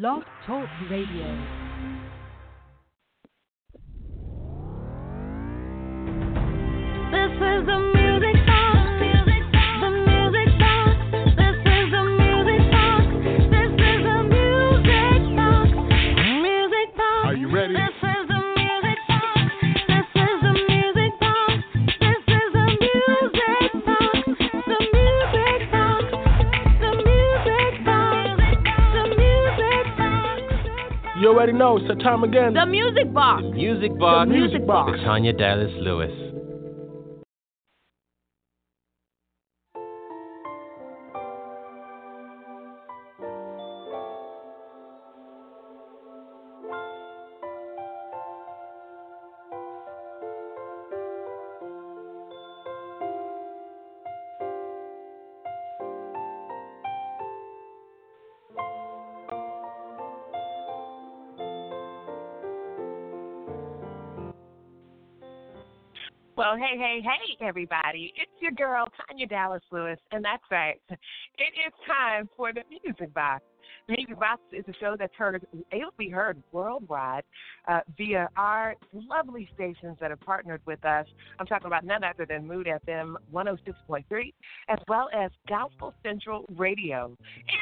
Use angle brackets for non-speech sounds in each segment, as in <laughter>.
Blog Talk Radio. This is the You already know. It's the time again. The music box. Music Box. The Music Box. With Tanya Dallas Lewis. Hey, hey, hey, everybody. It's your girl, Tanya Dallas Lewis, and that's right. It is time for the Music Box. The Music Box is a show that's heard, to be heard worldwide uh, via our lovely stations that have partnered with us. I'm talking about none other than Mood FM 106.3, as well as Gospel Central Radio.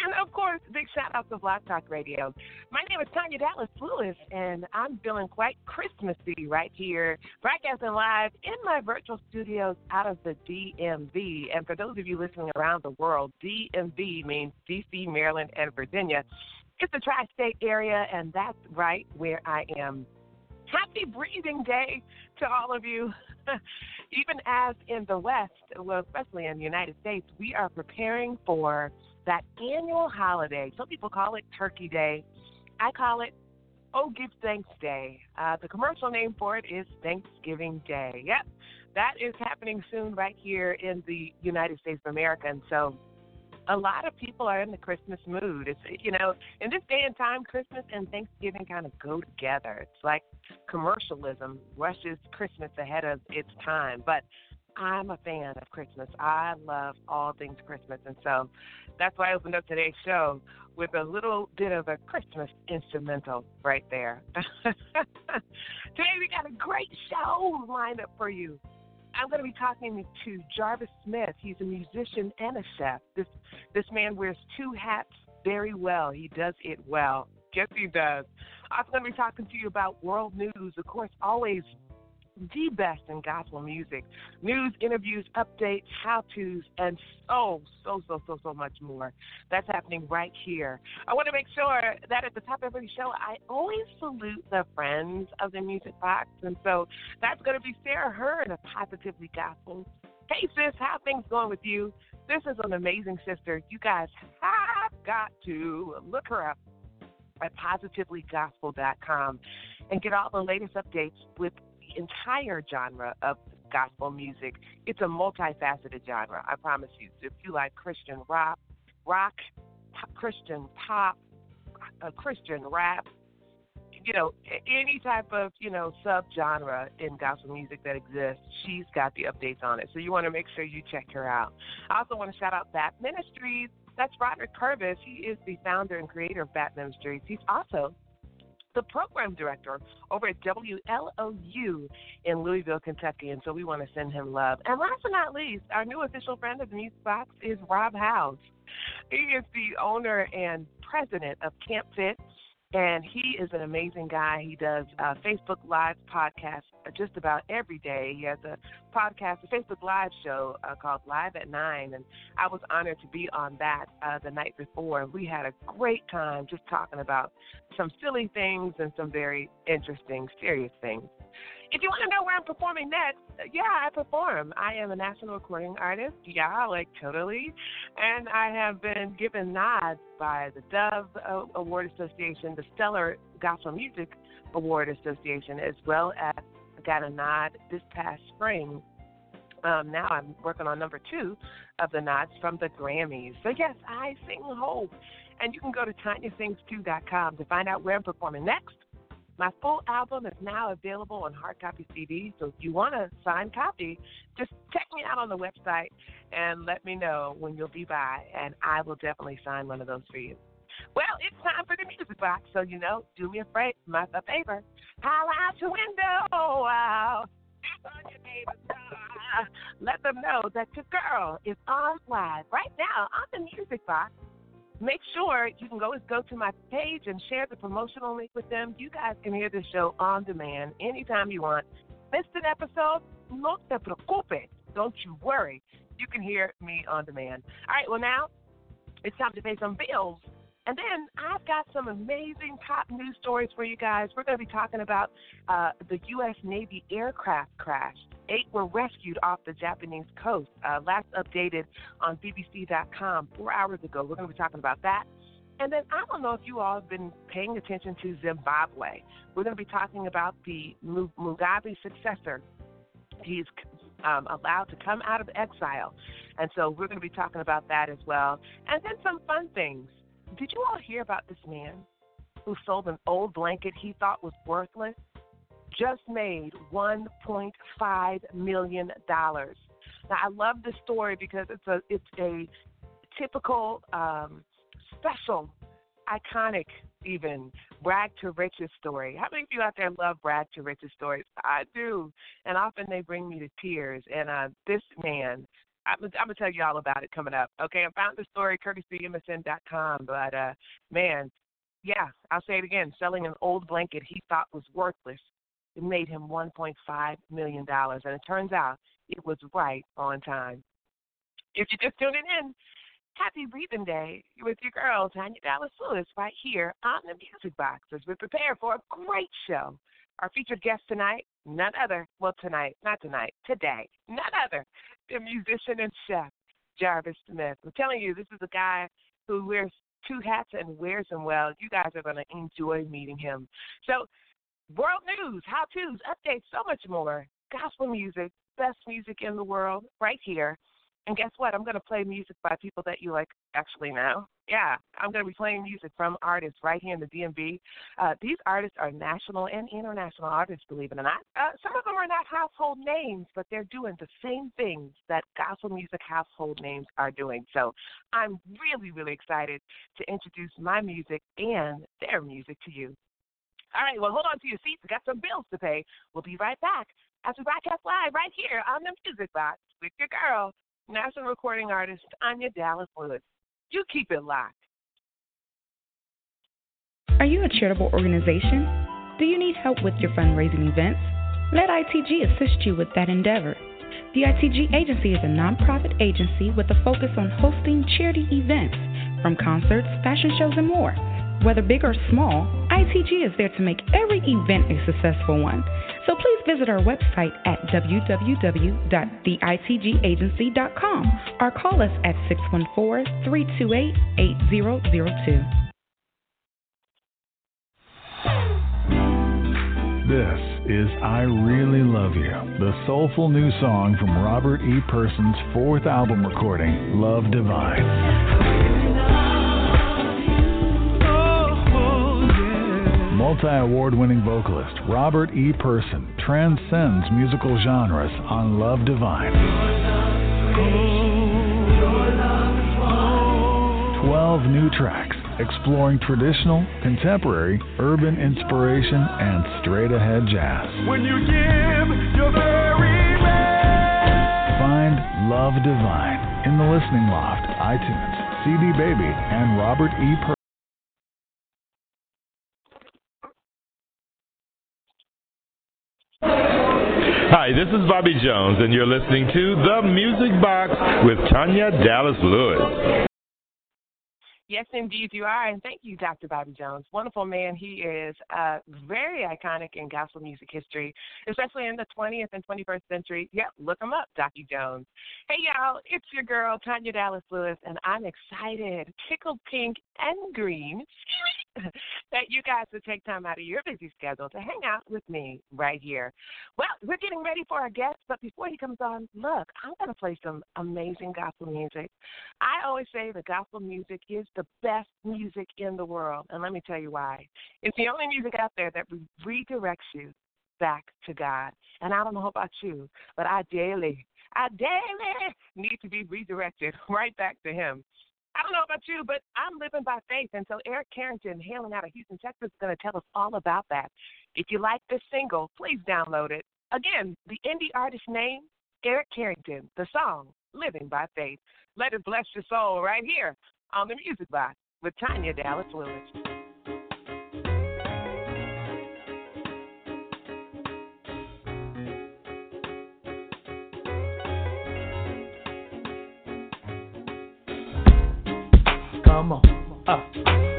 And, of course, big shout out to Blog Talk Radio. My name is Tanya Dallas Lewis, and I'm feeling quite Christmassy right here, broadcasting live in my virtual studios out of the DMV. And for those of you listening around the world, DMV means DC, Maryland, and Virginia. It's the tri state area, and that's right where I am. Happy breathing day to all of you. <laughs> Even as in the West, well, especially in the United States, we are preparing for that annual holiday. Some people call it Turkey Day. I call it Oh Give Thanks Day. Uh, the commercial name for it is Thanksgiving Day. Yep, that is happening soon right here in the United States of America. And so a lot of people are in the Christmas mood. It's you know, in this day and time, Christmas and Thanksgiving kind of go together. It's like commercialism rushes Christmas ahead of its time, but I'm a fan of Christmas. I love all things Christmas, and so that's why I opened up today's show with a little bit of a Christmas instrumental right there. <laughs> Today we got a great show lined up for you. I'm going to be talking to Jarvis Smith. He's a musician and a chef. This this man wears two hats very well. He does it well. Yes, he does. I'm going to be talking to you about world news. Of course, always the best in gospel music. News, interviews, updates, how to's, and so, so, so, so, so much more. That's happening right here. I want to make sure that at the top of every show, I always salute the friends of the Music Box. And so that's going to be Sarah Hearn of Positively Gospel. Hey, sis, how things going with you? This is an amazing sister. You guys have got to look her up at positivelygospel.com and get all the latest updates with entire genre of gospel music. It's a multifaceted genre, I promise you. If you like Christian rock, rock, Christian pop, uh, Christian rap, you know, any type of, you know, subgenre in gospel music that exists, she's got the updates on it. So you want to make sure you check her out. I also want to shout out BAP Ministries. That's Roderick Purvis. He is the founder and creator of BAP Ministries. He's also the program director over at WLOU in Louisville, Kentucky. And so we want to send him love. And last but not least, our new official friend of the Music Box is Rob House. He is the owner and president of Camp Fit. And he is an amazing guy. He does uh, Facebook Live podcasts just about every day. He has a podcast, a Facebook Live show uh, called Live at Nine, and I was honored to be on that uh, the night before. And we had a great time just talking about some silly things and some very interesting, serious things. If you want to know where I'm performing next, yeah, I perform. I am a national recording artist. Yeah, like totally. And I have been given nods by the Dove uh, Award Association, the Stellar Gospel Music Award Association, as well as I got a nod this past spring. Um, now I'm working on number two of the nods from the Grammys. So, yes, I sing hope. And you can go to TanyaSings2.com to find out where I'm performing next. My full album is now available on hard copy CD, so if you want a signed copy, just check me out on the website and let me know when you'll be by, and I will definitely sign one of those for you. Well, it's time for the music box. So, you know, do me a, fra- a favor. Holler out your window. Wow. Let them know that your girl is on live right now on the music box. Make sure you can always go to my page and share the promotional link with them. You guys can hear the show on demand anytime you want. Missed an episode? No te preocupes. Don't you worry. You can hear me on demand. All right, well, now it's time to pay some bills. And then I've got some amazing top news stories for you guys. We're going to be talking about uh, the U.S. Navy aircraft crash. Eight were rescued off the Japanese coast. Uh, last updated on BBC.com four hours ago. We're going to be talking about that. And then I don't know if you all have been paying attention to Zimbabwe. We're going to be talking about the Mugabe successor. He's um, allowed to come out of exile. And so we're going to be talking about that as well. And then some fun things. Did you all hear about this man who sold an old blanket he thought was worthless? Just made $1.5 million. Now, I love this story because it's a, it's a typical, um, special, iconic even brag to riches story. How many of you out there love brag to riches stories? I do, and often they bring me to tears. And uh, this man, I'm, I'm gonna tell you all about it coming up. Okay, I found the story courtesy MSN.com, but uh, man, yeah, I'll say it again. Selling an old blanket he thought was worthless, it made him 1.5 million dollars, and it turns out it was right on time. If you're just tuning in, happy Breathing Day with your girl Tanya Dallas Lewis right here on the Music Box as we prepare for a great show. Our featured guest tonight, none other, well, tonight, not tonight, today, none other the musician and chef, Jarvis Smith. I'm telling you, this is a guy who wears two hats and wears them well. You guys are going to enjoy meeting him. So, world news, how to's, updates, so much more. Gospel music, best music in the world, right here and guess what? I'm going to play music by people that you like actually know. Yeah, I'm going to be playing music from artists right here in the DMV. Uh, these artists are national and international artists, believe it or not. Uh, some of them are not household names, but they're doing the same things that gospel music household names are doing. So I'm really, really excited to introduce my music and their music to you. All right, well, hold on to your seats. we got some bills to pay. We'll be right back as we broadcast live right here on the Music Box with your girl, national recording artist Tanya Dallas Lewis. You keep it locked. Are you a charitable organization? Do you need help with your fundraising events? Let ITG assist you with that endeavor. The ITG Agency is a nonprofit agency with a focus on hosting charity events, from concerts, fashion shows, and more. Whether big or small, ITG is there to make every event a successful one. So please visit our website at www.theitgagency.com or call us at 614 328 8002. This is I Really Love You, the soulful new song from Robert E. Person's fourth album recording, Love Divine. Multi award winning vocalist Robert E. Person transcends musical genres on Love Divine. 12 new tracks exploring traditional, contemporary, urban inspiration, and straight ahead jazz. When you give your very best. Find Love Divine in the Listening Loft, iTunes, CD Baby, and Robert E. Person. Hi, this is Bobby Jones, and you're listening to The Music Box with Tanya Dallas Lewis. Yes, indeed, you are. And thank you, Dr. Bobby Jones. Wonderful man. He is uh, very iconic in gospel music history, especially in the 20th and 21st century. Yep, look him up, Dr. Jones. Hey, y'all, it's your girl, Tanya Dallas Lewis, and I'm excited, tickled pink and green, that you guys would take time out of your busy schedule to hang out with me right here. Well, we're getting ready for our guest, but before he comes on, look, I'm going to play some amazing gospel music. I always say the gospel music is the best music in the world, and let me tell you why. It's the only music out there that redirects you back to God. And I don't know about you, but I daily, I daily need to be redirected <laughs> right back to Him. I don't know about you, but I'm living by faith. And so Eric Carrington, hailing out of Houston, Texas, is going to tell us all about that. If you like this single, please download it. Again, the indie artist name, Eric Carrington. The song, Living by Faith. Let it bless your soul right here on the Music Box with Tanya Dallas Lewis. Come on. Uh.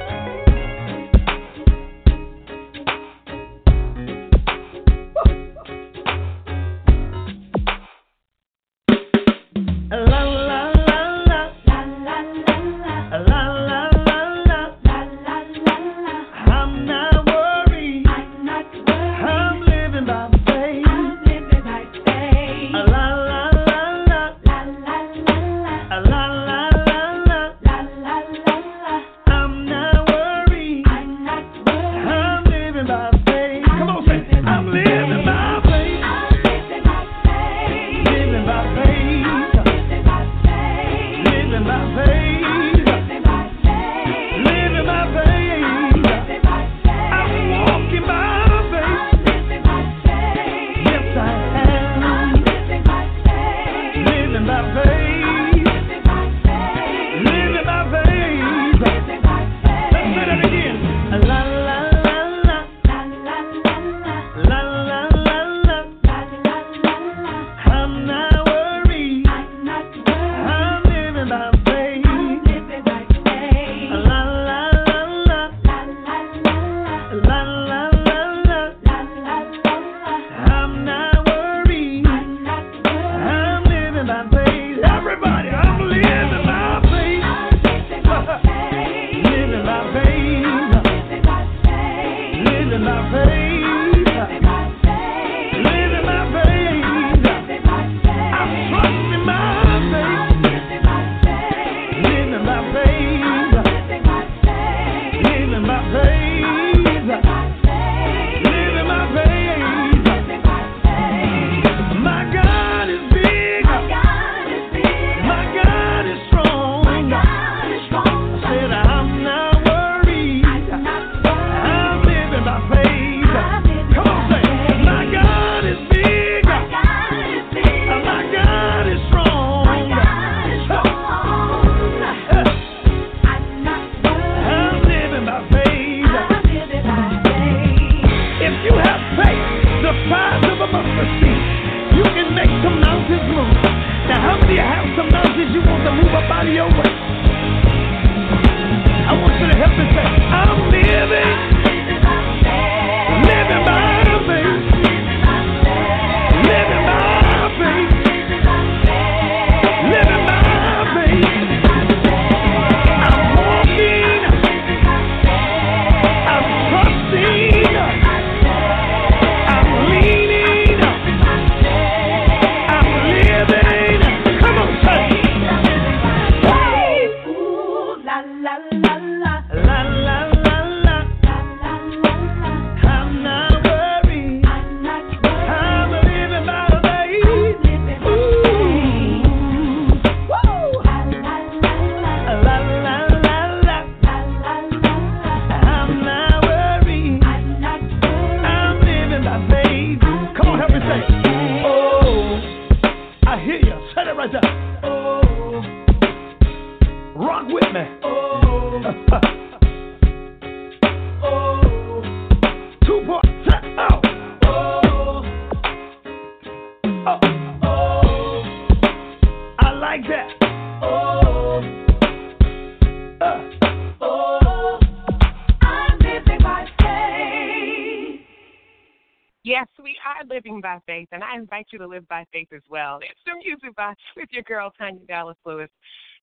I invite you to live by faith as well. It's the Music Box with your girl, Tanya Dallas Lewis.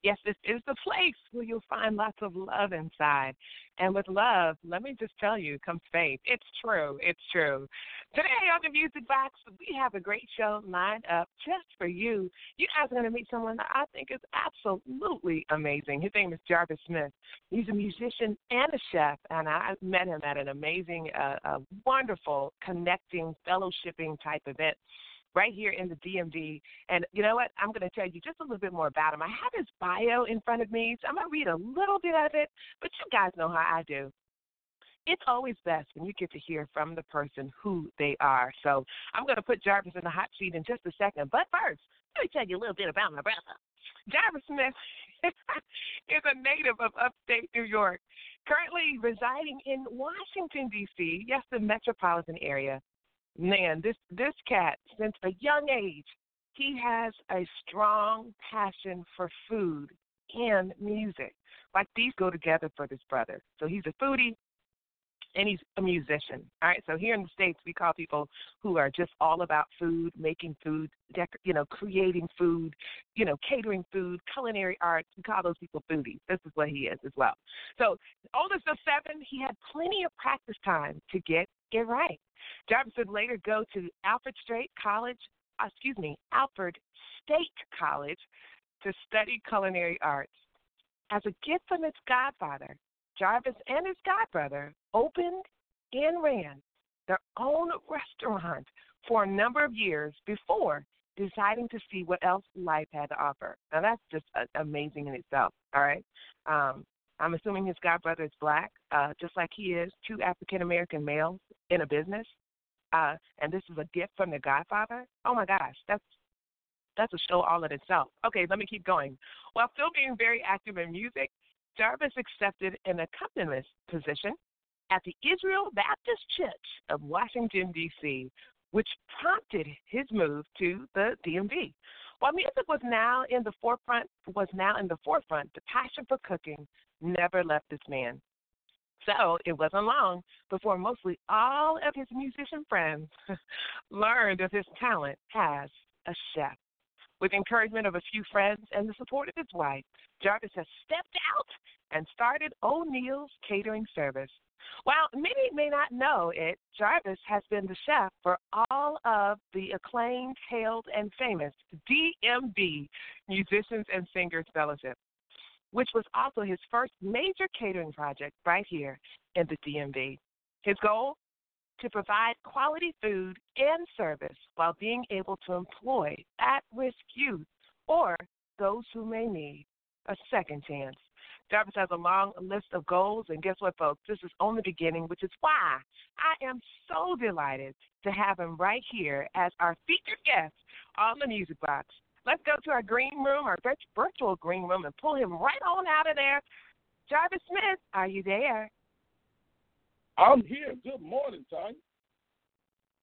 Yes, this is the place where you'll find lots of love inside. And with love, let me just tell you, comes faith. It's true. It's true. Today on the Music Box, we have a great show lined up just for you. You guys are going to meet someone that I think is absolutely amazing. His name is Jarvis Smith. He's a musician and a chef, and I met him at an amazing, uh, uh, wonderful, connecting, fellowshipping type event right here in the DMV. And you know what? I'm going to tell you just a little bit more about him. I have his bio in front of me, so I'm going to read a little bit of it, but you guys know how I do. It's always best when you get to hear from the person who they are. So I'm going to put Jarvis in the hot seat in just a second. But first, let me tell you a little bit about my brother. Jarvis Smith <laughs> is a native of upstate New York, currently residing in Washington, D.C., yes, the metropolitan area. Man, this, this cat, since a young age, he has a strong passion for food and music. Like these go together for this brother. So he's a foodie, and he's a musician. All right, so here in the states, we call people who are just all about food, making food, dec- you know, creating food, you know, catering food, culinary arts. We call those people foodies. This is what he is as well. So, oldest of seven, he had plenty of practice time to get get right. Jarvis would later go to Alfred State College, uh, excuse me, Alfred State College, to study culinary arts. As a gift from his godfather, Jarvis and his godbrother opened and ran their own restaurant for a number of years before deciding to see what else life had to offer. Now that's just uh, amazing in itself. All right. Um, I'm assuming his godbrother is black, uh, just like he is. Two African American males in a business, uh, and this is a gift from the Godfather. Oh my gosh, that's that's a show all in itself. Okay, let me keep going. While still being very active in music, Jarvis accepted an accompanist position at the Israel Baptist Church of Washington, D.C., which prompted his move to the DMV. While music was now in the forefront, was now in the forefront, the passion for cooking never left this man. So it wasn't long before mostly all of his musician friends <laughs> learned of his talent as a chef. With encouragement of a few friends and the support of his wife, Jarvis has stepped out and started O'Neill's catering service. While many may not know it, Jarvis has been the chef for all of the acclaimed, hailed, and famous DMV Musicians and Singers Fellowship, which was also his first major catering project right here in the DMV. His goal? To provide quality food and service while being able to employ at risk youth or those who may need a second chance. Jarvis has a long list of goals, and guess what, folks? This is only the beginning, which is why I am so delighted to have him right here as our featured guest on the Music Box. Let's go to our green room, our virtual green room, and pull him right on out of there. Jarvis Smith, are you there? I'm here. Good morning, Tanya.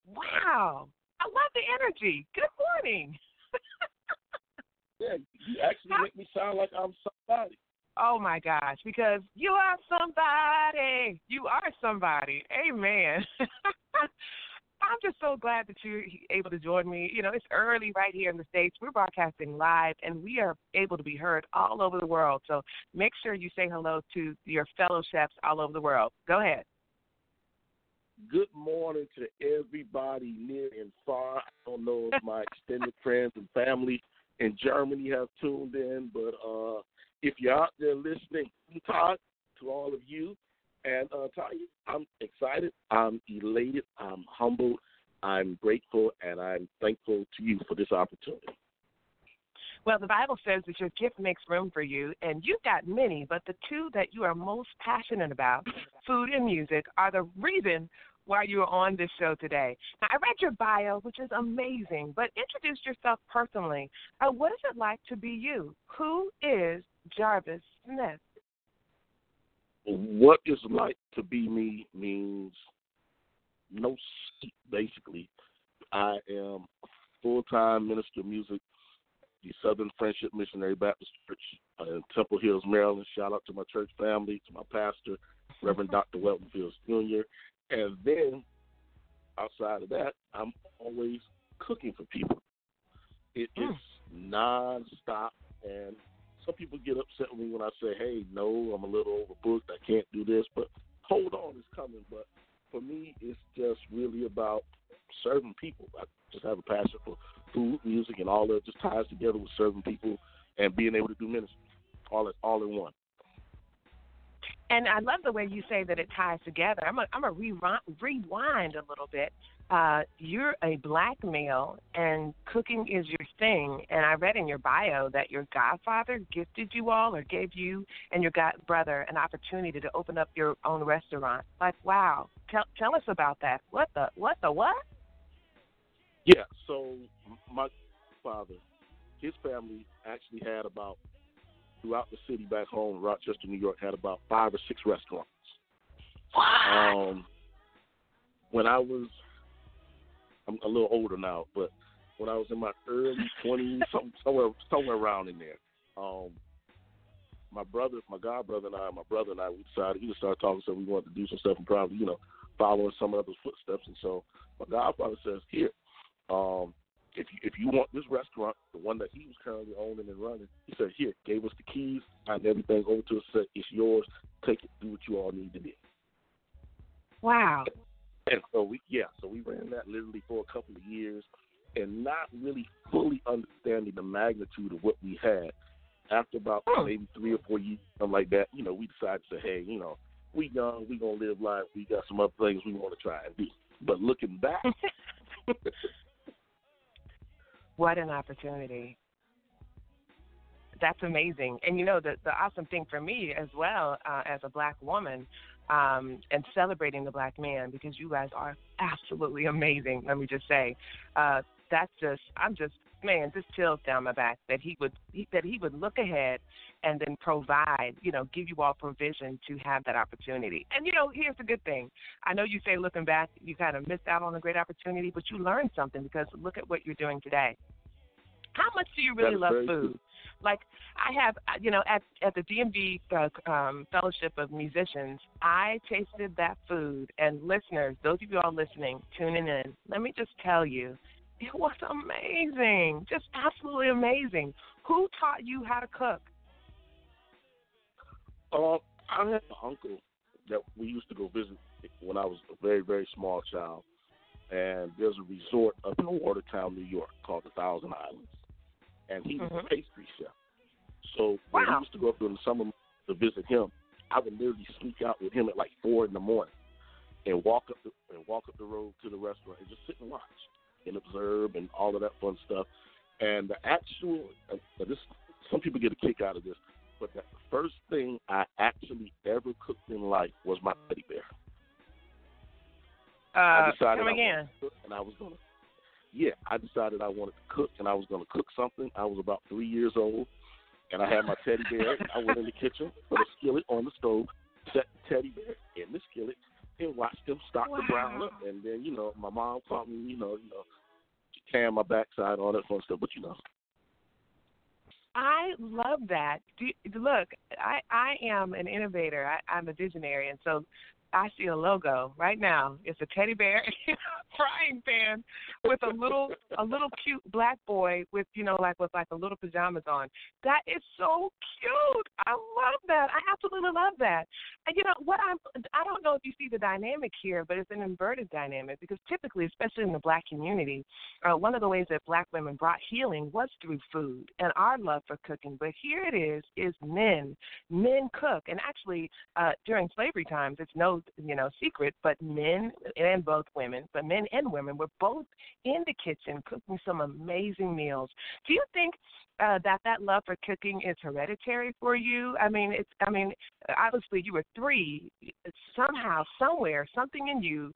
Wow. I love the energy. Good morning. <laughs> Yeah, you actually make me sound like I'm somebody. Oh my gosh, because you are somebody. You are somebody. Amen. <laughs> I'm just so glad that you're able to join me. You know, it's early right here in the States. We're broadcasting live and we are able to be heard all over the world. So make sure you say hello to your fellow chefs all over the world. Go ahead. Good morning to everybody near and far. I don't know if my <laughs> extended friends and family in Germany have tuned in, but uh, if you're out there listening, Todd, to all of you, and uh, Tanya, I'm excited. I'm elated. I'm humbled. I'm grateful, and I'm thankful to you for this opportunity. Well, the Bible says that your gift makes room for you, and you've got many, but the two that you are most passionate about, food and music, are the reason why you are on this show today. Now, I read your bio, which is amazing, but introduce yourself personally. Uh, what is it like to be you? Who is Jarvis Smith? What is like to be me means no seat, basically. I am full time minister of music, the Southern Friendship Missionary Baptist Church in Temple Hills, Maryland. Shout out to my church family, to my pastor, Reverend Dr. Welton Fields Jr. And then outside of that, I'm always cooking for people. It hmm. is nonstop, and some people get upset with me when I say, "Hey, no, I'm a little overbooked. I can't do this." But hold on, it's coming. But for me, it's just really about serving people. I just have a passion for food, music, and all that. Just ties together with serving people and being able to do ministry, all all in one. And I love the way you say that it ties together. I'm I'm a rewind, rewind a little bit. Uh, you're a black male, and cooking is your thing. And I read in your bio that your godfather gifted you all, or gave you and your god brother an opportunity to open up your own restaurant. Like, wow! Tell tell us about that. What the what the what? Yeah, so my father, his family actually had about throughout the city back home, Rochester, New York, had about five or six restaurants. Um, when I was, I'm a little older now, but when I was in my early <laughs> twenties, some, somewhere somewhere around in there, um, my brother, my god brother and I, my brother and I, we decided we just started talking, so we wanted to do some stuff and probably, you know, following some of those footsteps. And so my godfather says, here, um, if you if you want this restaurant, the one that he was currently owning and running, he said, here, gave us the keys, signed everything over to us, said, it's yours, take it, do what you all need to do. Wow. And so we yeah, so we ran that literally for a couple of years and not really fully understanding the magnitude of what we had. After about maybe three or four years, something like that, you know, we decided to say, hey, you know, we young, we gonna live life, we got some other things we want to try and do. But looking back, <laughs> What an opportunity. That's amazing. And you know, the, the awesome thing for me as well, uh, as a black woman, um, and celebrating the black man, because you guys are absolutely <laughs> amazing, let me just say. Uh, that's just, I'm just, man, just chills down my back that he would, he, that he would look ahead and then provide, you know, give you all provision to have that opportunity. And you know, here's the good thing. I know you say looking back, you kind of missed out on a great opportunity, but you learned something because look at what you're doing today. How much do you really love very food? Like I have, uh, you know, at at the DMV uh, um, Fellowship of Musicians, I tasted that food. And listeners, those of you all listening, tuning in, let me just tell you, it was amazing, just absolutely amazing. Who taught you how to cook? uh, I had an uncle that we used to go visit when I was a very, very small child. And there's a resort up in Watertown, New York called the Thousand Islands. And he was Mhm. a pastry chef. So when Wow. we used to go up during the summer to visit him, I would literally sneak out with him at like four in the morning and walk up the and walk up the road to the restaurant and just sit and watch and observe and all of that fun stuff. And the actual uh, this some people get a kick out of this, but the first thing I actually ever cooked in life was my teddy bear. I Uh, decided come I again. and I was gonna yeah, I decided I wanted to cook and I was gonna cook something. I was about three years old and I had my teddy bear. I went in the kitchen, put a skillet on the stove, set the teddy bear in the skillet, and watched them start the brown up. And then, you know, my mom taught me, you know, you know, tan my backside, all that fun stuff. But you know, I love that. Do you, look, I I am an innovator. I, I'm a visionary, and so I see a logo right now. It's a teddy bear <laughs> frying pan with a little a little cute black boy with you know like with like a little pajamas on. That is so cute. I love that. I absolutely love that. And you know what I'm I don't know if you see the dynamic here, but it's an inverted dynamic because typically, especially in the black community, uh, one of the ways that black women brought healing was through food and our love for cooking. But here it is, is men. Men cook. And actually, uh, during slavery times, it's no, you know, secret, but men and both women, but men and women were both in the kitchen cooking some amazing meals. Do you think uh, that that love for cooking is hereditary for you? I mean, it's, I mean, obviously you were three. Somehow, somewhere, something in you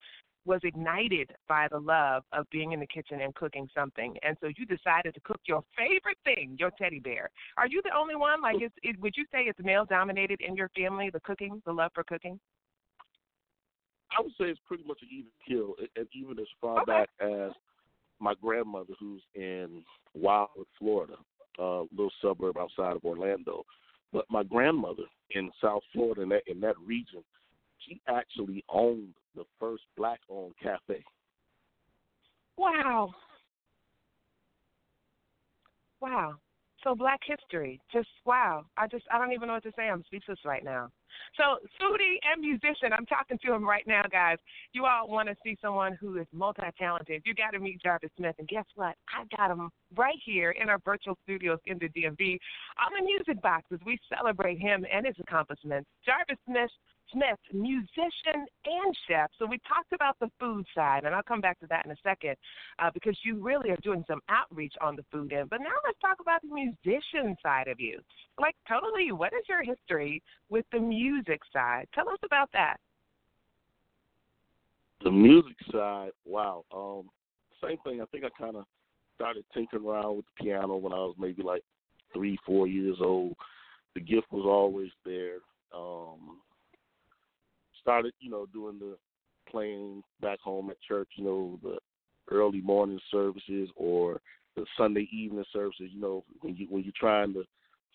was ignited by the love of being in the kitchen and cooking something, and so you decided to cook your favorite thing, your teddy bear. Are you the only one? Like, is, is, would you say it's male dominated in your family? The cooking, the love for cooking. I would say it's pretty much an even kill, and- even as far Okay. back as my grandmother, who's in Wildwood, Florida, a little suburb outside of Orlando. But my grandmother in South Florida, in that in that region, she actually owned the first black-owned cafe. Wow. Wow. So Black History, just wow. I just I don't even know what to say. I'm speechless right now. So foodie and musician, I'm talking to him right now, guys. You all want to see someone who is multi-talented. You got to meet Jarvis Smith, and guess what? I got him right here in our virtual studios in the DMV on the Music Box as we celebrate him and his accomplishments. Jarvis Smith Smith, musician and chef. So we talked about the food side, and I'll come back to that in a second uh, because you really are doing some outreach on the food end. But now let's talk about the musician side of you. Like, totally, what is your history with the music side? Tell us about that. The music side, wow. Um, same thing. I think I kind of started tinkering around with the piano when I was maybe like three, four years old. The gift was always there. Um, started, you know, doing the playing back home at church, you know, the early morning services or the Sunday evening services, you know, when you when you're trying to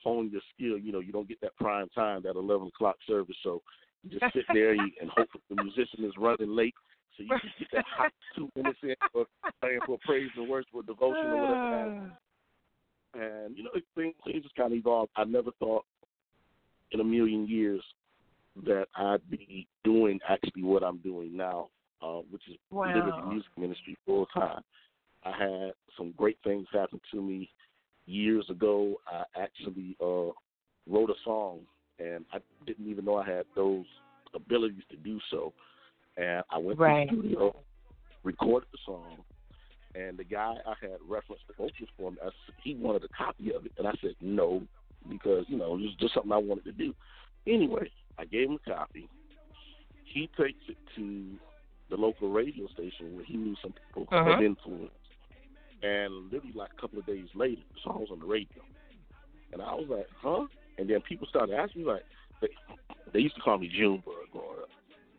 hone your skill, you know, you don't get that prime time, that eleven o'clock service. So you just sit there and, hope the musician is running late so you can get that hot <laughs> two minutes in for playing for praise and worship or devotion or whatever. Ah. And you know, things things just kind of evolved. I never thought in a million years that I'd be doing actually what I'm doing now, uh, which is Wow. Liberty Music Ministry full time. I had some great things happen to me years ago. I actually uh, wrote a song, and I didn't even know I had those abilities to do so. And I went Right. to the studio, recorded the song, and the guy I had referenced the vocals for me, I, he wanted a copy of it, and I said no because you know it was just something I wanted to do. Anyway, I gave him a copy. He takes it to the local radio station where he knew some people Uh-huh. of influence. And literally like a couple of days later, the song was on the radio. And I was like, huh? And then people started asking me like they, they used to call me Junebug growing up.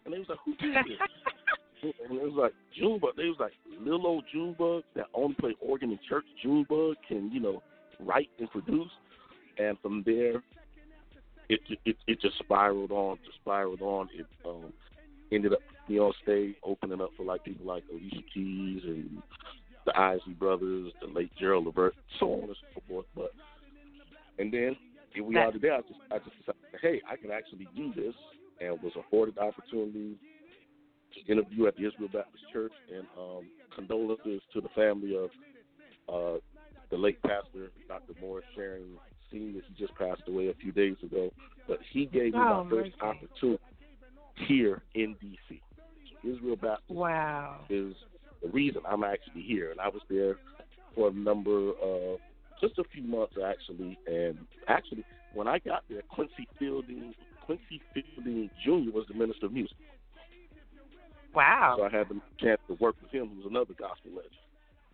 And they was like, Who did this? <laughs> and it was like Junebug. They was like little old Junebug that only played organ in church. Junebug can, you know, write and produce. And from there, it it it just spiraled on, just spiraled on. It um ended up me on stage opening up for like people like Alicia Keys and the Isley Brothers, the late Gerald Levert, so on and so forth. But and then here we are today. I just I just decided, hey, I can actually do this, and was afforded the opportunity to interview at the Israel Baptist Church. And um, condolences to the family of uh, the late pastor, Dr. Morris Shearin He just passed away a few days ago, but he gave me Oh, my first opportunity here in D.C. So Israel Baptist Wow. is the reason I'm actually here, and I was there for a number of just a few months actually, and actually when I got there, Quincy Fielding, Quincy Fielding Jr. was the minister of music, Wow. so I had the chance to work with him, who's another gospel legend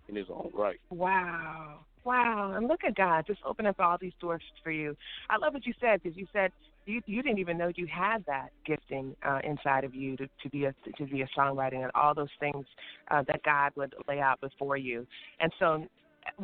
in his own right. Wow. Wow. And look at God just open up all these doors for you. I love what you said because you said you you didn't even know you had that gifting uh, inside of you to, to be a to be a songwriter and all those things uh, that God would lay out before you. And so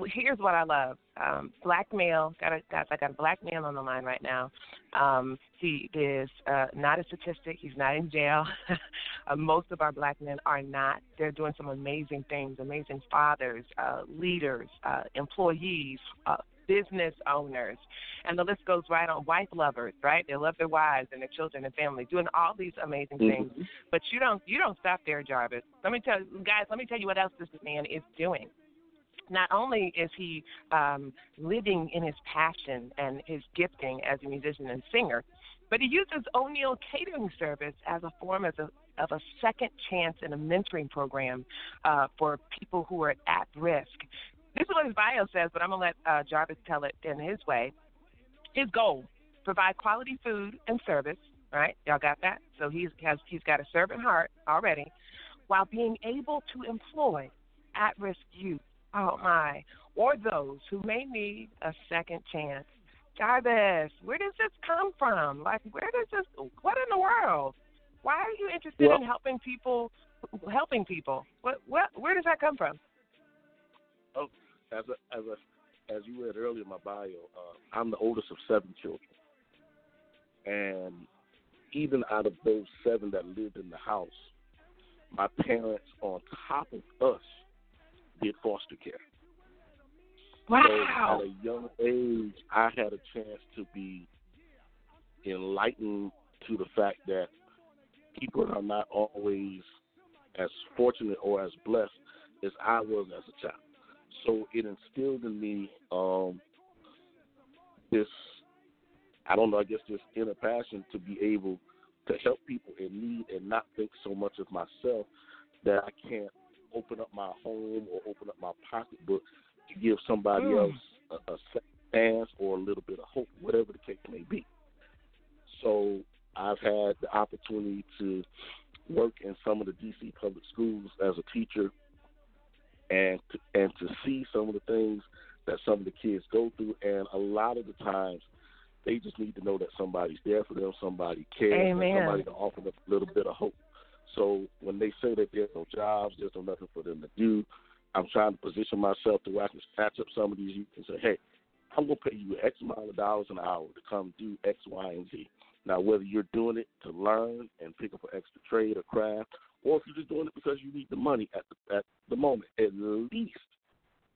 here's what I love. Um, black male, got a, guys, I got a black male on the line right now. Um, he is uh, not a statistic. He's not in jail. <laughs> uh, most of our black men are not. They're doing some amazing things, amazing fathers, uh, leaders, uh, employees, uh, business owners, and the list goes right on. Wife lovers, right? They love their wives and their children and family, doing all these amazing things. Mhm. But you don't you don't stop there, Jarvis. Let me tell you, guys. Let me tell you what else this man is doing. Not only is he um, living in his passion and his gifting as a musician and singer, but he uses O'Neill Catering Service as a form of a of a second chance and a mentoring program uh, for people who are at risk. This is what his bio says, but I'm gonna let uh, Jarvis tell it in his way. His goal: provide quality food and service. Right, y'all got that? So he's has he's got a servant heart already, while being able to employ at-risk youth. Oh my, or those who may need a second chance. Jarvis, where does this come from? Like, where does this? What in the world? Why are you interested Well- in helping people? Helping people. What? What? Where does that come from? Oh, as a, as a, as you read earlier in my bio, uh, I'm the oldest of seven children, and even out of those seven that lived in the house, my parents, on top of us, did foster care. Wow. So at a young age, I had a chance to be enlightened to the fact that people are not always as fortunate or as blessed as I was as a child. So it instilled in me um, this, I don't know, I guess this inner passion to be able to help people in need and not think so much of myself that I can't open up my home or open up my pocketbook to give somebody Mm. else a, a chance or a little bit of hope, whatever the case may be. So I've had the opportunity to work in some of the DC public schools as a teacher and to, and to see some of the things that some of the kids go through and a lot of the times they just need to know that somebody's there for them, somebody cares, and Amen. somebody to offer them a little bit of hope. So when they say that there's no jobs, there's no nothing for them to do, I'm trying to position myself to where I can snatch up some of these youth and say, hey, I'm going to pay you X amount of dollars an hour to come do X, Y, and Z. Now, whether you're doing it to learn and pick up an extra trade or craft, or if you're just doing it because you need the money at the, at the moment, at least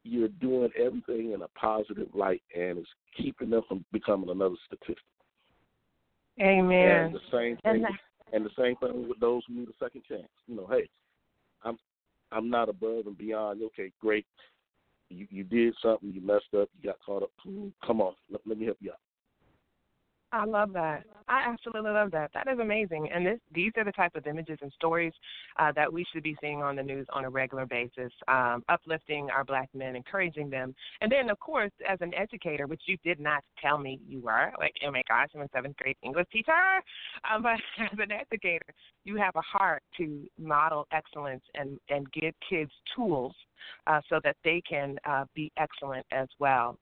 you're doing everything in a positive light and it's keeping them from becoming another statistic. Amen. And the same And thing, that- and the same thing with those who need a second chance. You know, hey, I'm I'm not above and beyond. Okay, great. You you did something, you messed up, you got caught up. Come on, let, let me help you out. I love that. I absolutely love that. That is amazing. And this, these are the type of images and stories uh, that we should be seeing on the news on a regular basis, um, uplifting our black men, encouraging them. And then, of course, as an educator, which you did not tell me you were, like, oh my gosh, I'm a seventh grade English teacher. <laughs> Um, but as an educator, you have a heart to model excellence and, and give kids tools uh, so that they can uh, be excellent as well.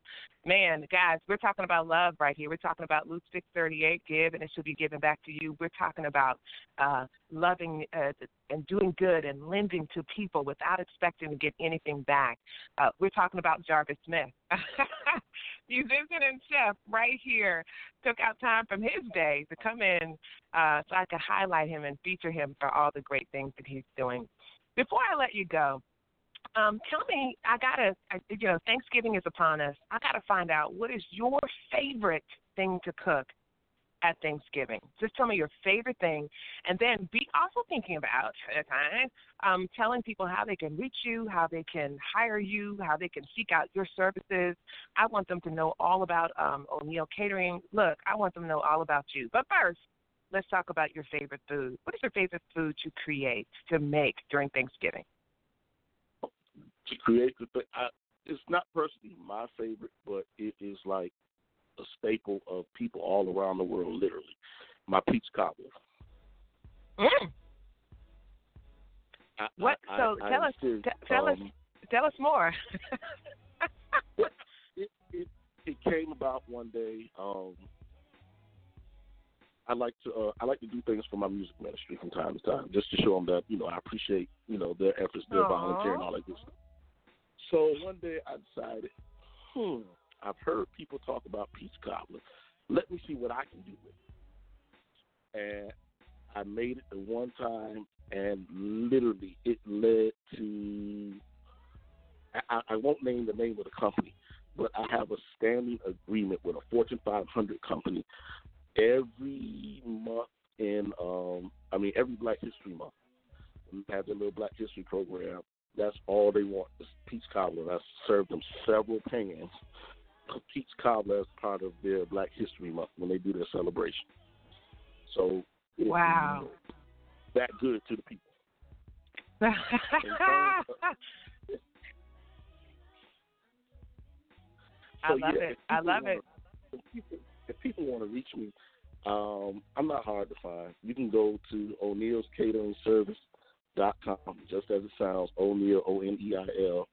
Man, guys, we're talking about love right here. We're talking about Luke 6:38, give and it should be given back to you. We're talking about uh, loving uh, and doing good and lending to people without expecting to get anything back. Uh, we're talking about Jarvis Smith, musician and chef, right here. Took out time from his day to come in uh, so I could highlight him and feature him for all the great things that he's doing. Before I let you go, um, tell me, I gotta, I, you know, Thanksgiving is upon us. I gotta find out what is your favorite thing to cook at Thanksgiving. Just tell me your favorite thing, and then be also thinking about okay, um, telling people how they can reach you, how they can hire you, how they can seek out your services. I want them to know all about um, O'Neill Catering. Look, I want them to know all about you. But first, let's talk about your favorite food. What is your favorite food to create, to make during Thanksgiving? To create the thing, I, it's not personally my favorite, but it is like a staple of people all around the world. Literally, my peach cobbler. Mm. I, What? I, So tell us, serious. t- tell us, Um, tell us more. <laughs> it, it it came about one day. Um, I like to uh, I like to do things for my music ministry from time to time, just to show them that you know I appreciate you know their efforts, their Aw. volunteer, and all that good stuff. So one day I decided, hmm, I've heard people talk about peach cobbler. Let me see what I can do with it. And I made it the one time, and literally it led to. I, I won't name the name of the company, but I have a standing agreement with a Fortune 500 company every month in, um, I mean, every Black History Month. We have their little Black History program. That's all they want is peach cobbler. I served them several pans of peach cobbler as part of their Black History Month when they do their celebration. So Wow. that good to the people. terms <laughs> I love yeah, it. I love wanna- it. If people, if people want to reach me, um, I'm not hard to find. You can go to O'Neill's Catering Service dot com, just as it sounds. O'Neill O N E I L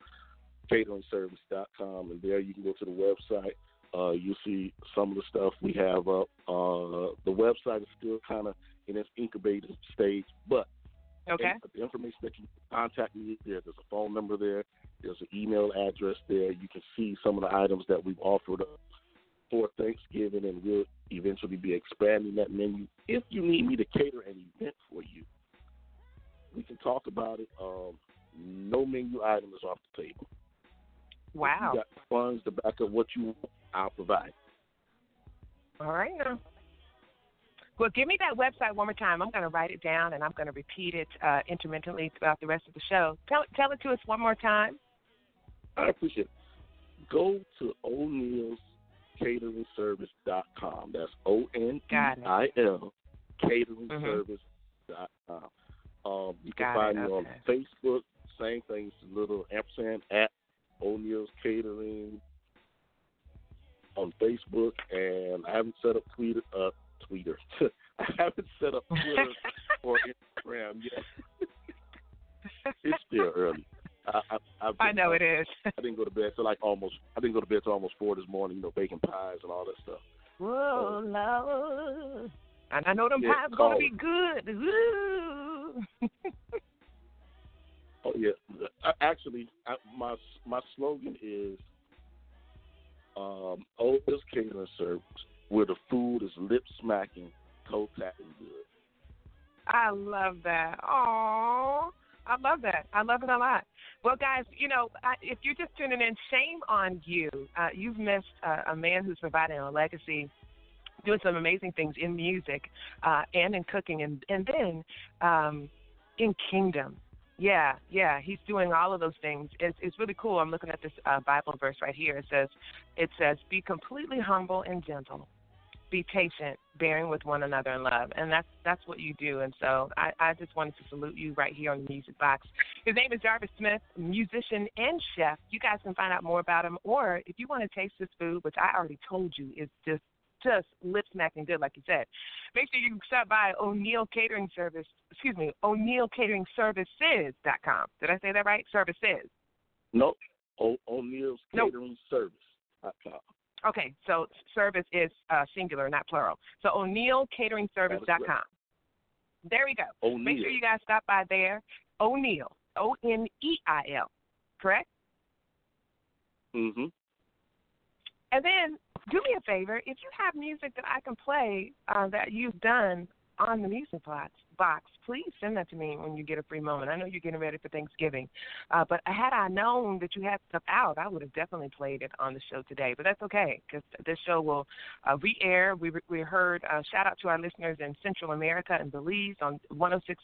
Catering Service dot com, and there you can go to the website. Uh, you'll see some of the stuff we have up. Uh, the website is still kind of in its incubator stage, but Okay. the information that you can contact me there. There's a phone number there. There's an email address there. You can see some of the items that we've offered up for Thanksgiving, and we'll eventually be expanding that menu. If you need me to cater an event for you, we can talk about it. Um, no menu item is off the table. Wow. If you got funds to back up what you want, I'll provide. All right now. Well, give me that website one more time. I'm going to write it down and I'm going to repeat it uh, intermittently throughout the rest of the show. Tell tell it to us one more time. I appreciate it. Go to O'Neill's Catering Service.com. That's O N E. I L Catering. Service.com. Um, you can Got find it, me on. Facebook. Same thing, it's a little ampersand at O'Neill's Catering on Facebook, and I haven't set up Twitter. Uh, Twitter. <laughs> I haven't set up Twitter <laughs> or Instagram yet. <laughs> it's still early. I, I, I know up. it is. I didn't go to bed till like almost. I didn't go to bed till almost four this morning. You know, baking pies and all that stuff. Whoa, Lord. And I know them Yeah, pies going to be good. Oh yeah. Actually, I, my my slogan is um, "Otis Catering Service," where the food is lip smacking, toe tapping good. I love that. Oh, I love that. I love it a lot. Well, guys, you know, I, if you're just tuning in, shame on you. Uh, you've missed uh, a man who's providing a legacy, doing some amazing things in music uh, and in cooking, and and then um, in kingdom. Yeah, yeah, he's doing all of those things. It's, it's really cool. I'm looking at this uh, Bible verse right here. It says, "It says, be completely humble and gentle." be patient, bearing with one another in love, and that's that's what you do. And so I, I just wanted to salute you right here on the Music Box. His name is Jarvis Smith, musician and chef. You guys can find out more about him, or if you want to taste this food, which I already told you is just just lip smacking good, like you said. Make sure you stop by O'Neill Catering Service. Excuse me, O'Neill Catering Services.com. Did I say that right? Services. Nope. O- O'Neill's Nope. Catering Service.com. Okay, so service is uh, singular, not plural. So O'Neill Catering O'NeillCateringService.com. There we go. O'Neill. Make sure you guys stop by there. O'Neill, O N E I L, correct? Mm-hmm. And then do me a favor, if you have music that I can play uh, that you've done on the music box, box, please send that to me when you get a free moment. I know you're getting ready for Thanksgiving, uh, but had I known that you had stuff out, I would have definitely played it on the show today. But that's okay because this show will uh, re-air. We we heard uh, shout out to our listeners in Central America and Belize on 106.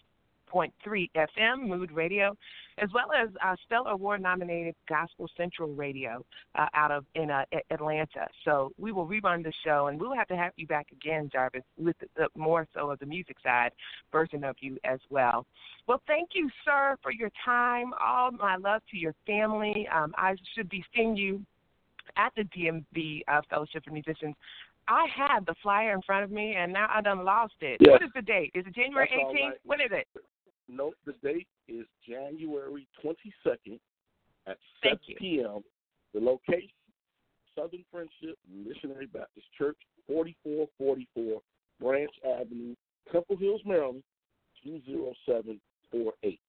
106.3 FM, Mood Radio, as well as uh, Stellar Award nominated Gospel Central Radio uh, out of in uh, Atlanta. So we will rerun the show, and we'll have to have you back again, Jarvis, with the, the more so of the music side version of you as well. Well, thank you, sir, for your time. All my love to your family. Um, I should be seeing you at the DMV uh, Fellowship of Musicians. I had the flyer in front of me, and now I done lost it. Yes. What is the date? Is it January 18th? right. When is it? Nope. The date is January 22nd at 7 Thank you. p.m. The location, Southern Friendship Missionary Baptist Church, 4444 Branch Avenue, Temple Hills, Maryland, 20748.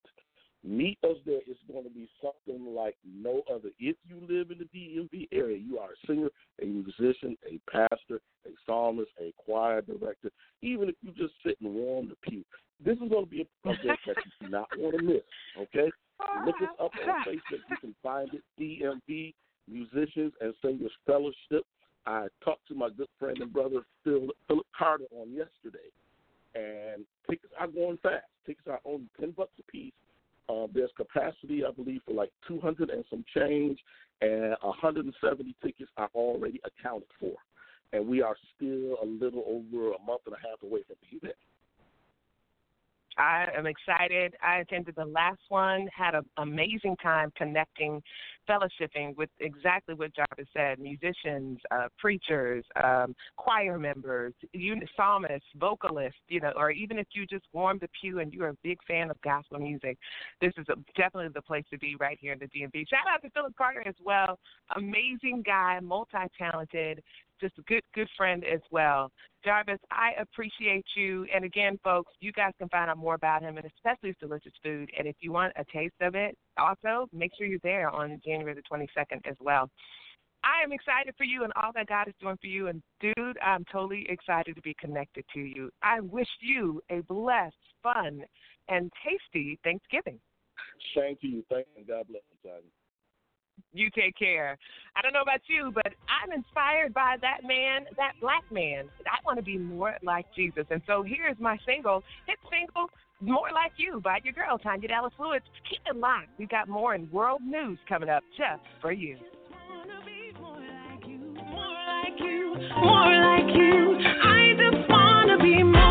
Meet us there. It's going to be something like no other. If you live in the DMV area, you are a singer, a musician, a pastor, a psalmist, a choir director, even if you just sit and warm the pew. This is going to be a, project that you do not want to miss, okay? Look us up on Facebook. You can find it, DMV Musicians and Singers Fellowship. I talked to my good friend and brother Phil, Philip Carter on yesterday, and tickets are going fast. Tickets are only ten bucks a piece. Uh, there's capacity, I believe, for like 200 and some change, and 170 tickets are already accounted for. And we are still a little over a month and a half away from the event. I am excited. I attended the last one, had an amazing time connecting, fellowshipping with exactly what Jarvis said musicians, uh, preachers, um, choir members, psalmists, vocalists, you know, or even if you just warm the pew and you're a big fan of gospel music, this is a, definitely the place to be right here in the DMV. Shout out to Philip Carter as well. Amazing guy, multi talented, just a good, good friend as well. Jarvis, I appreciate you. And again, folks, you guys can find out more about him and especially his delicious food. And if you want a taste of it, also make sure you're there on January the 22nd as well. I am excited for you and all that God is doing for you. And dude, I'm totally excited to be connected to you. I wish you a blessed, fun, and tasty Thanksgiving. To you. Thank you. God bless you, Tanya. You take care. I don't know about you, but I'm inspired by that man, that black man. I want to be more like Jesus. And so here's my single, hit single, More Like You by your girl, Tanya Dallas Lewis. Keep it locked. We got more in world news coming up just for you. More like you, more like you. I just wanna be more.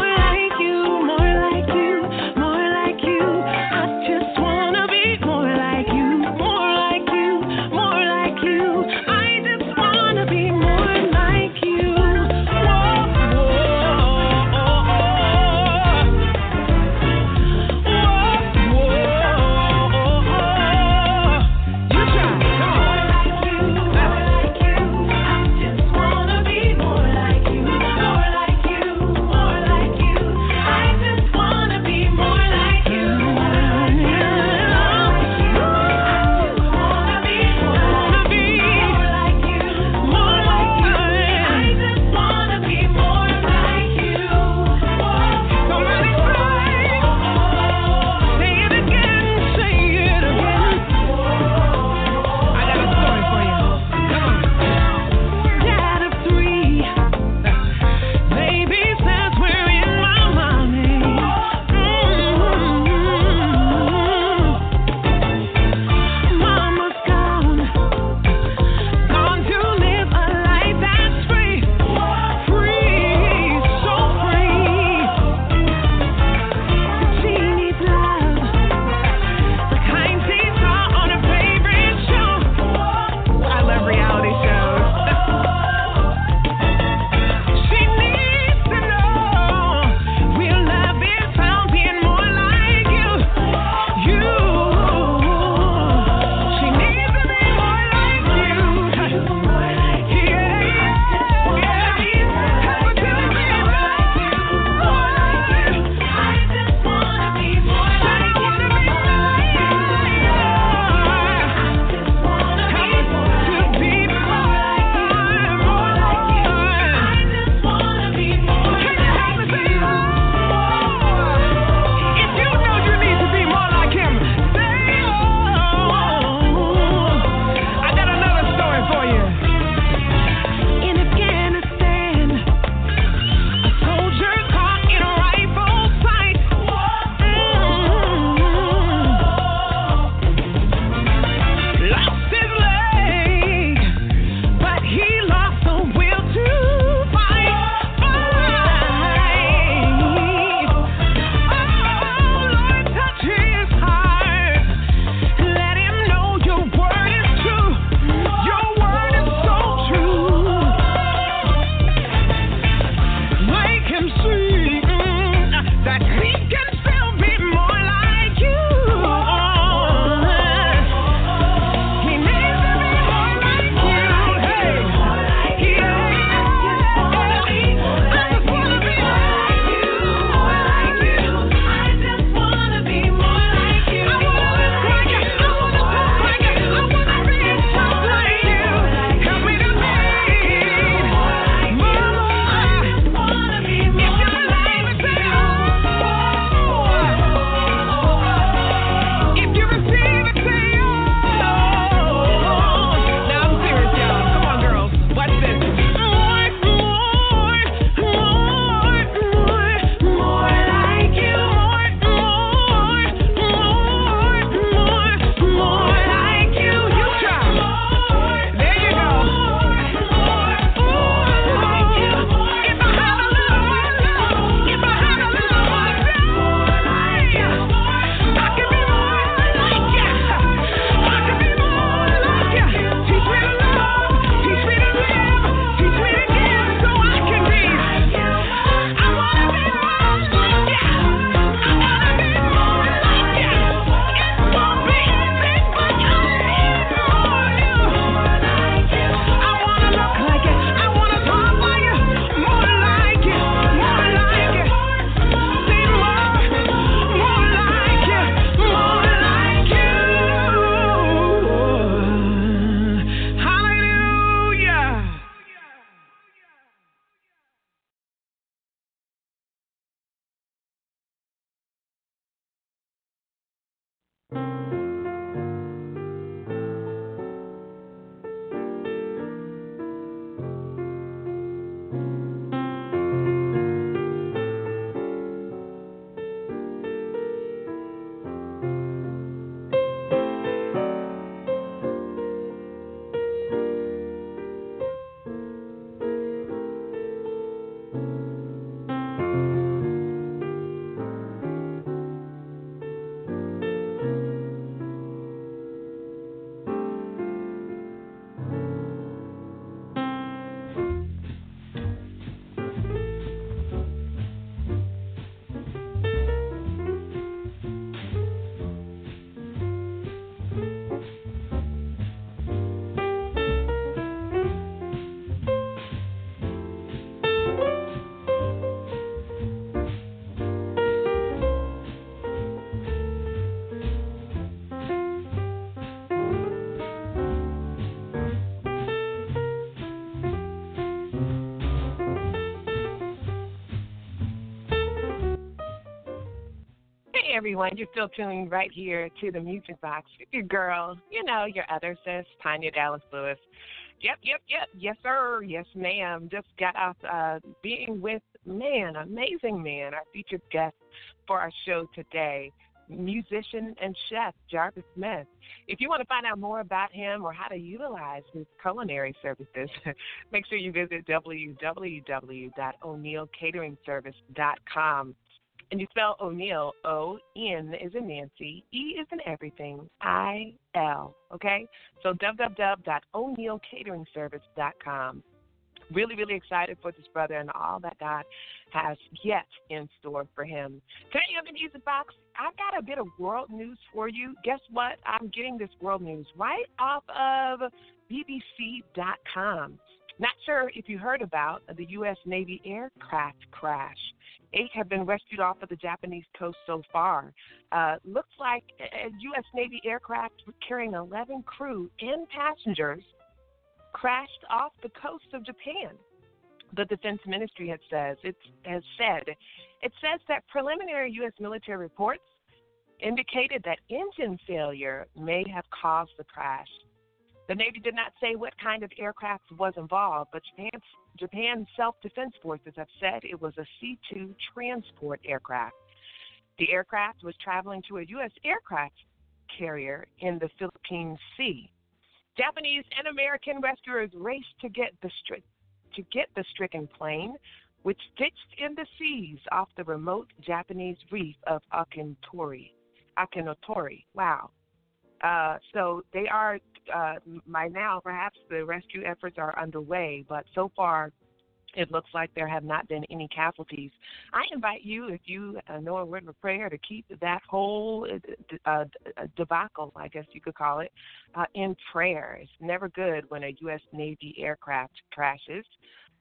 Everyone. You're still tuned right here to the Music Box with your girl, you know, your other sis, Tanya Dallas Lewis. Yep, yep, yep. Yes, sir. Yes, ma'am. Just got off uh, being with, man, amazing man, our featured guest for our show today, musician and chef Jarvis Smith. If you want to find out more about him or how to utilize his culinary services, <laughs> make sure you visit www.o'neillcateringservice.com. And you spell O'Neill, O N is in Nancy, E is in everything, I L. Okay? So www.o'neillcateringservice.com. Really, really excited for this brother and all that God has yet in store for him. Today on the Music Box, I've got a bit of world news for you. Guess what? I'm getting this world news right off of BBC.com. Not sure if you heard about the U.S. Navy aircraft crash. Eight have been rescued off of the Japanese coast so far. Uh, looks like a U.S. Navy aircraft carrying 11 crew and passengers crashed off the coast of Japan. The Defense Ministry has says it has said it says that preliminary U.S. military reports indicated that engine failure may have caused the crash. The Navy did not say what kind of aircraft was involved, but Japan's, Japan's self defense forces have said it was a C 2 transport aircraft. The aircraft was traveling to a U.S. aircraft carrier in the Philippine Sea. Japanese and American rescuers raced to get the stri- to get the stricken plane, which ditched in the seas off the remote Japanese reef of Okinotori. Okinotori. Wow. Uh, so they are uh, by now. Perhaps the rescue efforts are underway, but so far it looks like there have not been any casualties. I invite you, if you uh, know a word of prayer, to keep that whole uh, uh, debacle, I guess you could call it, uh, in prayer. It's never good when a U.S. Navy aircraft crashes.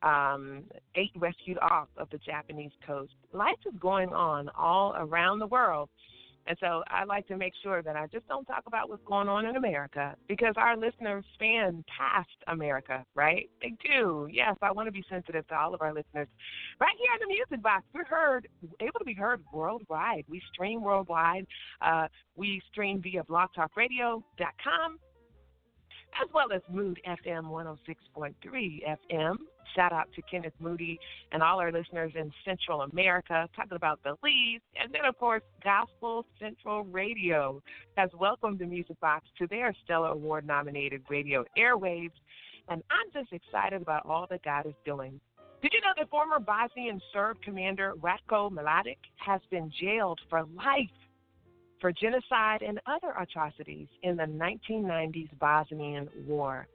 Um, eight rescued off of the Japanese coast. Life is going on all around the world. And so I like to make sure that I just don't talk about what's going on in America because our listeners span past America, right? They do. Yes, I want to be sensitive to all of our listeners. Right here in the Music Box, we're heard, able to be heard worldwide. We stream worldwide. Uh, we stream via blogtalkradio.com as well as Mood FM 106.3 FM. Shout out to Kenneth Moody and all our listeners in Central America, talking about Belize. And then, of course, Gospel Central Radio has welcomed the Music Box to their Stellar Award nominated radio airwaves. And I'm just excited about all that God is doing. Did you know that former Bosnian Serb commander Ratko Mladic has been jailed for life for genocide and other atrocities in the 1990s Bosnian War.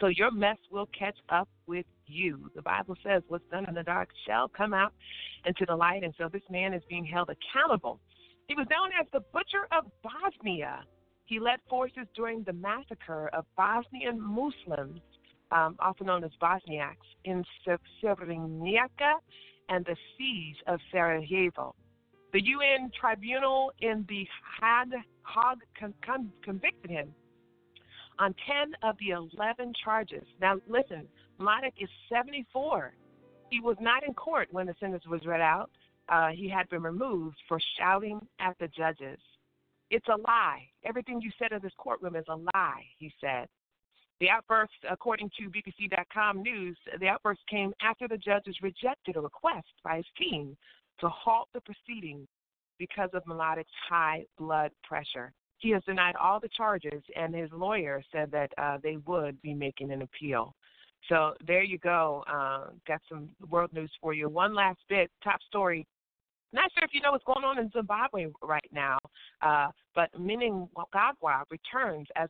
So your mess will catch up with you. The Bible says what's done in the dark shall come out into the light, and so this man is being held accountable. He was known as the Butcher of Bosnia. He led forces during the massacre of Bosnian Muslims, um, known as Bosniaks, in Srebrenica and the siege of Sarajevo. The UN tribunal in The Hague, Hague con- con- convicted him on 10 of the 11 charges. Now, listen, Mladic is 74. He was not in court when the sentence was read out. Uh, he had been removed for shouting at the judges. It's a lie. Everything you said in this courtroom is a lie, he said. The outburst, according to BBC.com News, the outburst came after the judges rejected a request by his team to halt the proceedings because of Mladic's high blood pressure. He has denied all the charges, and his lawyer said that uh, they would be making an appeal. So there you go. Uh, got some world news for you. One last bit, top story. Not sure if you know what's going on in Zimbabwe right now, uh, but Mnangagwa returns as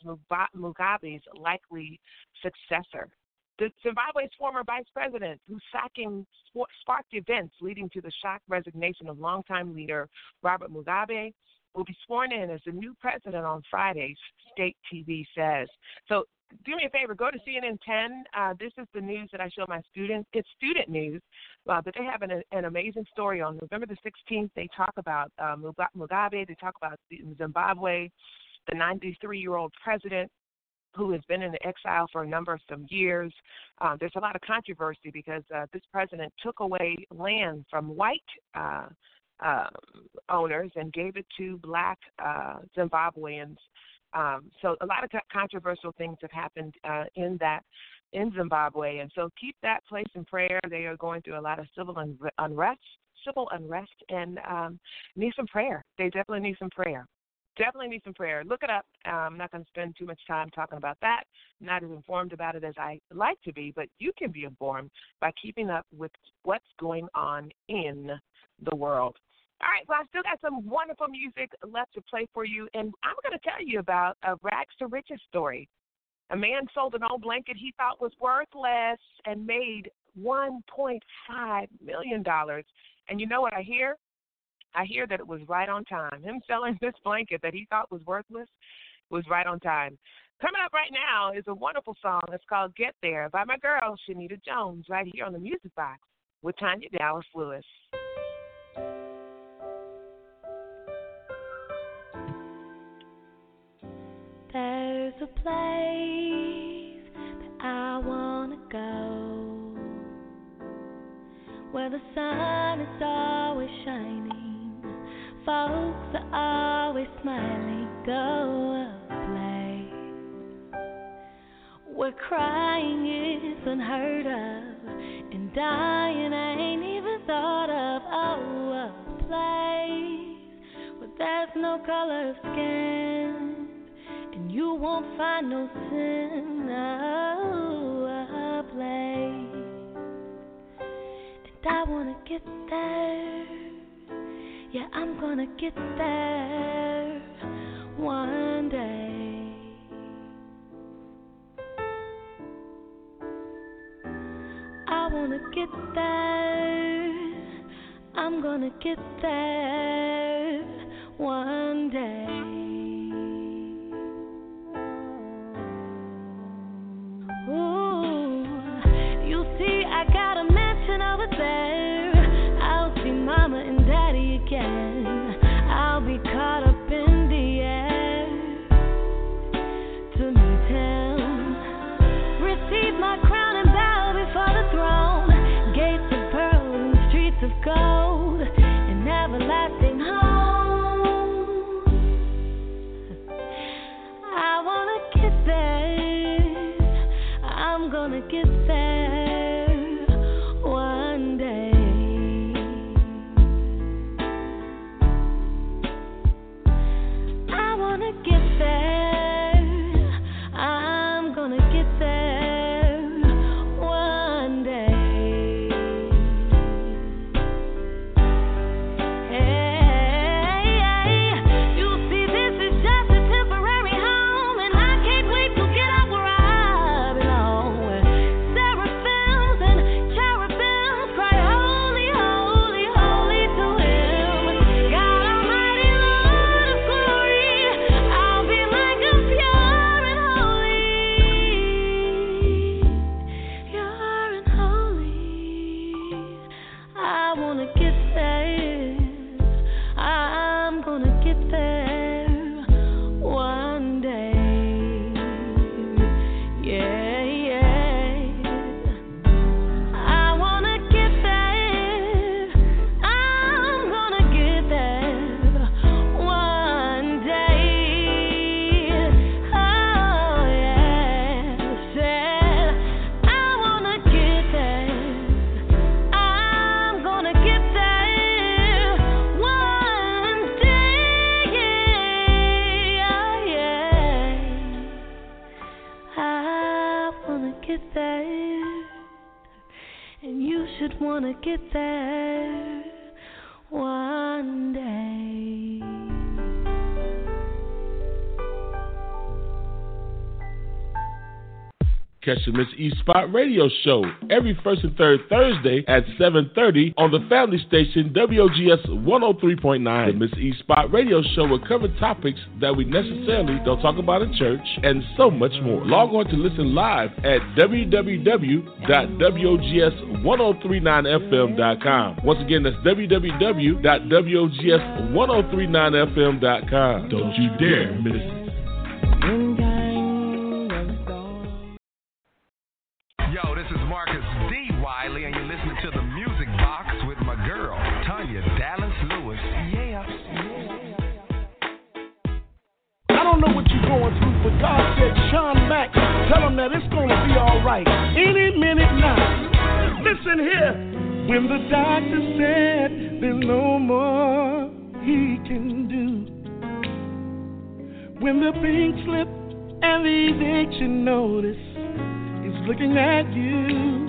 Mugabe's likely successor. The Zimbabwe's former vice president, whose sacking sparked events leading to the shock resignation of longtime leader Robert Mugabe, will be sworn in as the new president on Friday, state TV says. So do me a favor, go to CNN 10. Uh, this is the news that I show my students. It's student news, uh, but they have an, an amazing story on November the 16th. They talk about uh, Mugabe, they talk about Zimbabwe, the 93 year old president who has been in exile for a number of some years. Um, there's a lot of controversy because uh, this president took away land from white uh, um, owners and gave it to black uh, Zimbabweans. Um, so a lot of controversial things have happened uh, in that in Zimbabwe, and so keep that place in prayer. They are going through a lot of civil un- unrest, civil unrest, and um, need some prayer. They definitely need some prayer. Definitely need some prayer. Look it up. Uh, I'm not going to spend too much time talking about that. Not as informed about it as I like to be, but you can be informed by keeping up with what's going on in the world. All right, well, I still got some wonderful music left to play for you, and I'm going to tell you about a rags to riches story. A man sold an old blanket he thought was worthless and made $1.5 million. And you know what I hear? I hear that it was right on time. Him <laughs> selling this blanket that he thought was worthless was right on time. Coming up right now is a wonderful song. It's called Get There by my girl, Cheneta Jones, right here on the Music Box with Tanya Dallas Lewis. A place that I wanna go where the sun is always shining, folks are always smiling. Go a place where crying is unheard of and dying ain't even thought of. Oh, a place where there's no color of skin you won't find no sin. Oh, a place, and I wanna get there. Yeah, I'm gonna get there one day. I wanna get there. I'm gonna get there one day. Catch the Miss E Spot Radio Show every first and third Thursday at 7:30 on the family station WOGS 103.9. The Miss E Spot Radio Show will cover topics that we necessarily don't talk about in church and so much more. Log on to listen live at www.wogs1039fm.com. Once again, that's www.wogs1039fm.com. Don't you dare miss eviction notice is looking at you.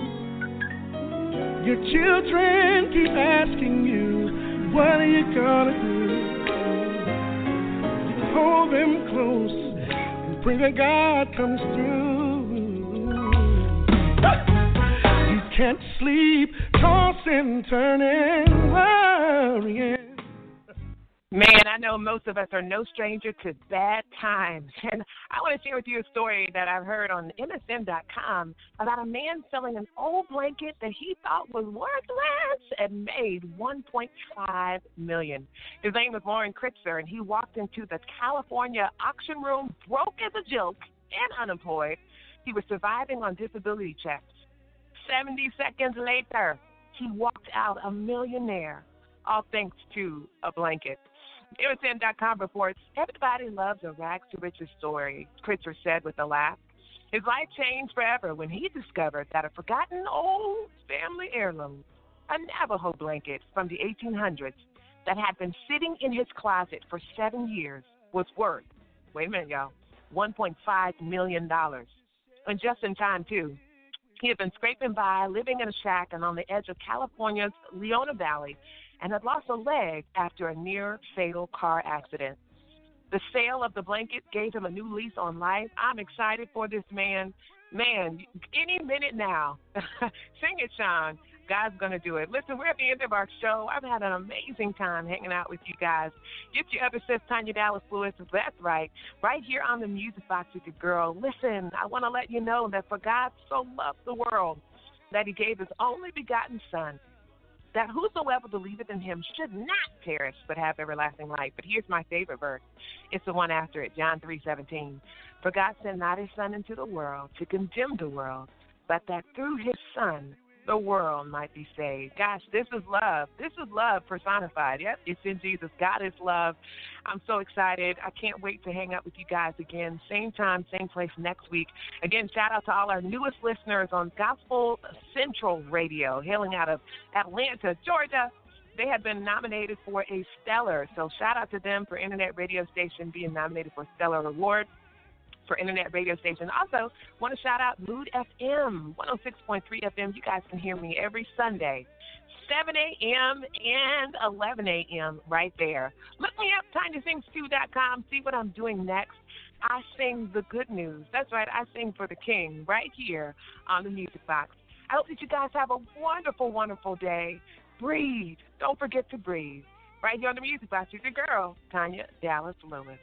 Your children keep asking you, what are you gonna do? You hold them close and pray that God comes through. You can't sleep, tossing, and turning, worrying. Man, I know most of us are no stranger to bad times. <laughs> And I want to share with you a story that I've heard on MSN.com about a man selling an old blanket that he thought was worthless and made 1.5 million. His name was Loren Krytzer, and he walked into the California auction room broke as a joke and unemployed. He was surviving on disability checks. 70 seconds later, he walked out a millionaire, all thanks to a blanket. MSN.com reports everybody loves a rags to riches story, Krytzer said with a laugh. His life changed forever when he discovered that a forgotten old family heirloom, a Navajo blanket from the 1800s that had been sitting in his closet for seven years, was worth, wait a minute, y'all, $1.5 million. And just in time, too. He had been scraping by, living in a shack and on the edge of California's Leona Valley, and had lost a leg after a near fatal car accident. The sale of the blanket gave him a new lease on life. I'm excited for this man. Man, any minute now. <laughs> Sing it, Sean. God's going to do it. Listen, we're at the end of our show. I've had an amazing time hanging out with you guys. Get your other sis, Tanya Dallas Lewis. That's right. Right here on the Music Box with your girl. Listen, I want to let you know that for God so loved the world that he gave his only begotten Son that whosoever believeth in him should not perish but have everlasting life. But here's my favorite verse. It's the one after it, John three seventeen. For God sent not his son into the world to condemn the world, but that through his son the world might be saved. Gosh, this is love. This is love personified. Yep, it's in Jesus. God is love. I'm so excited. I can't wait to hang out with you guys again. Same time, same place next week. Again, shout out to all our newest listeners on Gospel Central Radio, hailing out of Atlanta, Georgia. They have been nominated for a Stellar. So shout out to them for Internet Radio Station being nominated for Stellar Award for internet radio station. Also, want to shout out Mood FM, 106.3 FM. You guys can hear me every Sunday, 7 a.m. and 11 a.m. right there. Look me up, tanyasings2.com. See what I'm doing next. I sing the good news. That's right, I sing for the King right here on the Music Box. I hope that you guys have a wonderful, wonderful day. Breathe. Don't forget to breathe. Right here on the Music Box with your girl, Tanya Dallas Lewis.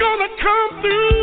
gonna come through.